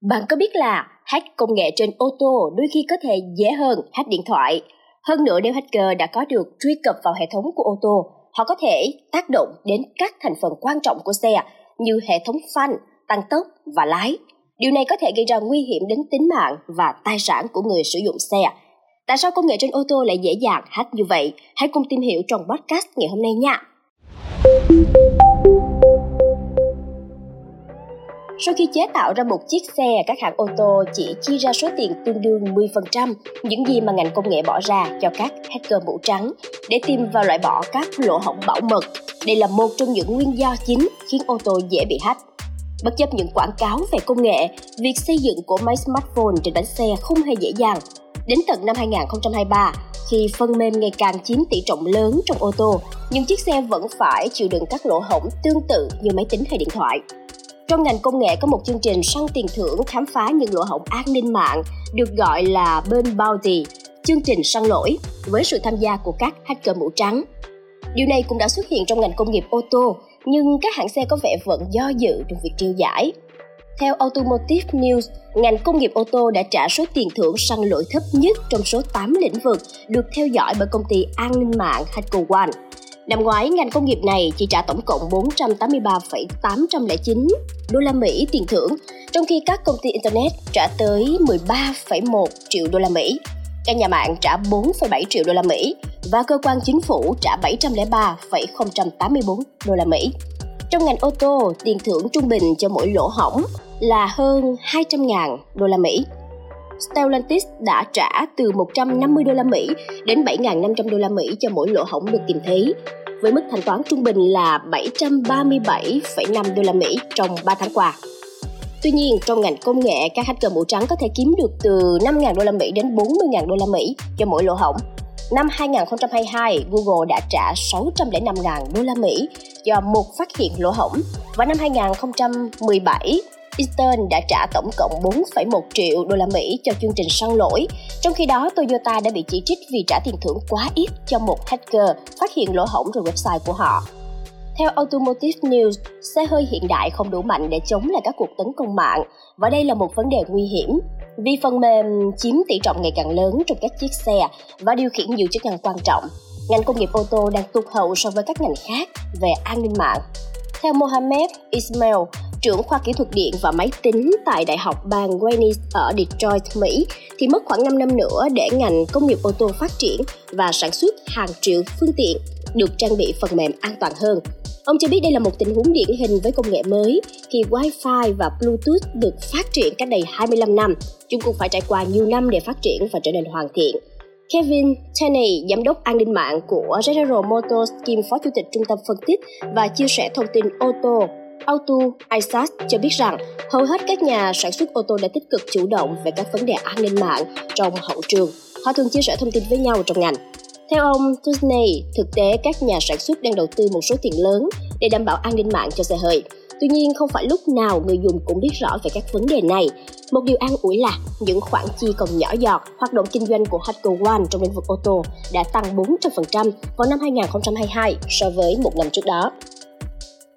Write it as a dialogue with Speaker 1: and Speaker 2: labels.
Speaker 1: Bạn có biết là hack công nghệ trên ô tô đôi khi có thể dễ hơn hack điện thoại? Hơn nữa nếu hacker đã có được truy cập vào hệ thống của ô tô, họ có thể tác động đến các thành phần quan trọng của xe như hệ thống phanh, tăng tốc và lái. Điều này có thể gây ra nguy hiểm đến tính mạng và tài sản của người sử dụng xe. Tại sao công nghệ trên ô tô lại dễ dàng hack như vậy? Hãy cùng tìm hiểu trong podcast ngày hôm nay nha. Sau khi chế tạo ra một chiếc xe, các hãng ô tô chỉ chi ra số tiền tương đương 10% những gì mà ngành công nghệ bỏ ra cho các hacker mũ trắng để tìm và loại bỏ các lỗ hổng bảo mật. Đây là một trong những nguyên do chính khiến ô tô dễ bị hack. Bất chấp những quảng cáo về công nghệ, việc xây dựng của máy smartphone trên bánh xe không hề dễ dàng. Đến tận năm 2023, khi phần mềm ngày càng chiếm tỷ trọng lớn trong ô tô, nhưng chiếc xe vẫn phải chịu đựng các lỗ hổng tương tự như máy tính hay điện thoại. Trong ngành công nghệ có một chương trình săn tiền thưởng khám phá những lỗ hổng an ninh mạng được gọi là Burn Bounty, chương trình săn lỗi với sự tham gia của các hacker mũ trắng. Điều này cũng đã xuất hiện trong ngành công nghiệp ô tô, nhưng các hãng xe có vẻ vẫn do dự trong việc triêu giải. Theo Automotive News, ngành công nghiệp ô tô đã trả số tiền thưởng săn lỗi thấp nhất trong số 8 lĩnh vực được theo dõi bởi công ty an ninh mạng HackerOne – Năm ngoái, ngành công nghiệp này chỉ trả tổng cộng 483,809 đô la Mỹ tiền thưởng, trong khi các công ty Internet trả tới 13,1 triệu đô la Mỹ. Các nhà mạng trả 4,7 triệu đô la Mỹ và cơ quan chính phủ trả 703,084 đô la Mỹ. Trong ngành ô tô, tiền thưởng trung bình cho mỗi lỗ hỏng là hơn 200.000 đô la Mỹ. Stellantis đã trả từ 150 đô la Mỹ đến 7.500 đô la Mỹ cho mỗi lỗ hổng được tìm thấy, với mức thanh toán trung bình là 737,5 đô la Mỹ trong 3 tháng qua. Tuy nhiên, trong ngành công nghệ, các hacker mũ trắng có thể kiếm được từ 5.000 đô la Mỹ đến 40.000 đô la Mỹ cho mỗi lỗ hổng. Năm 2022, Google đã trả 605.000 đô la Mỹ cho một phát hiện lỗ hổng và năm 2017, Eastern đã trả tổng cộng 4,1 triệu đô la Mỹ cho chương trình săn lỗi. Trong khi đó, Toyota đã bị chỉ trích vì trả tiền thưởng quá ít cho một hacker phát hiện lỗ hổng trên website của họ. Theo Automotive News, xe hơi hiện đại không đủ mạnh để chống lại các cuộc tấn công mạng và đây là một vấn đề nguy hiểm vì phần mềm chiếm tỷ trọng ngày càng lớn trong các chiếc xe và điều khiển nhiều chức năng quan trọng. Ngành công nghiệp ô tô đang tụt hậu so với các ngành khác về an ninh mạng. Theo Mohamed Ismail, trưởng khoa kỹ thuật điện và máy tính tại Đại học bang Wayne ở Detroit, Mỹ, thì mất khoảng 5 năm nữa để ngành công nghiệp ô tô phát triển và sản xuất hàng triệu phương tiện được trang bị phần mềm an toàn hơn. Ông cho biết đây là một tình huống điển hình với công nghệ mới khi Wi-Fi và Bluetooth được phát triển cách đây 25 năm. Chúng cũng phải trải qua nhiều năm để phát triển và trở nên hoàn thiện. Kevin Tenney, giám đốc an ninh mạng của General Motors kiêm phó chủ tịch trung tâm phân tích và chia sẻ thông tin ô tô Auto ISAS cho biết rằng hầu hết các nhà sản xuất ô tô đã tích cực chủ động về các vấn đề an ninh mạng trong hậu trường. Họ thường chia sẻ thông tin với nhau trong ngành. Theo ông Tuesday, thực tế các nhà sản xuất đang đầu tư một số tiền lớn để đảm bảo an ninh mạng cho xe hơi. Tuy nhiên, không phải lúc nào người dùng cũng biết rõ về các vấn đề này. Một điều an ủi là những khoản chi còn nhỏ giọt, hoạt động kinh doanh của HackerOne trong lĩnh vực ô tô đã tăng 400% vào năm 2022 so với một năm trước đó.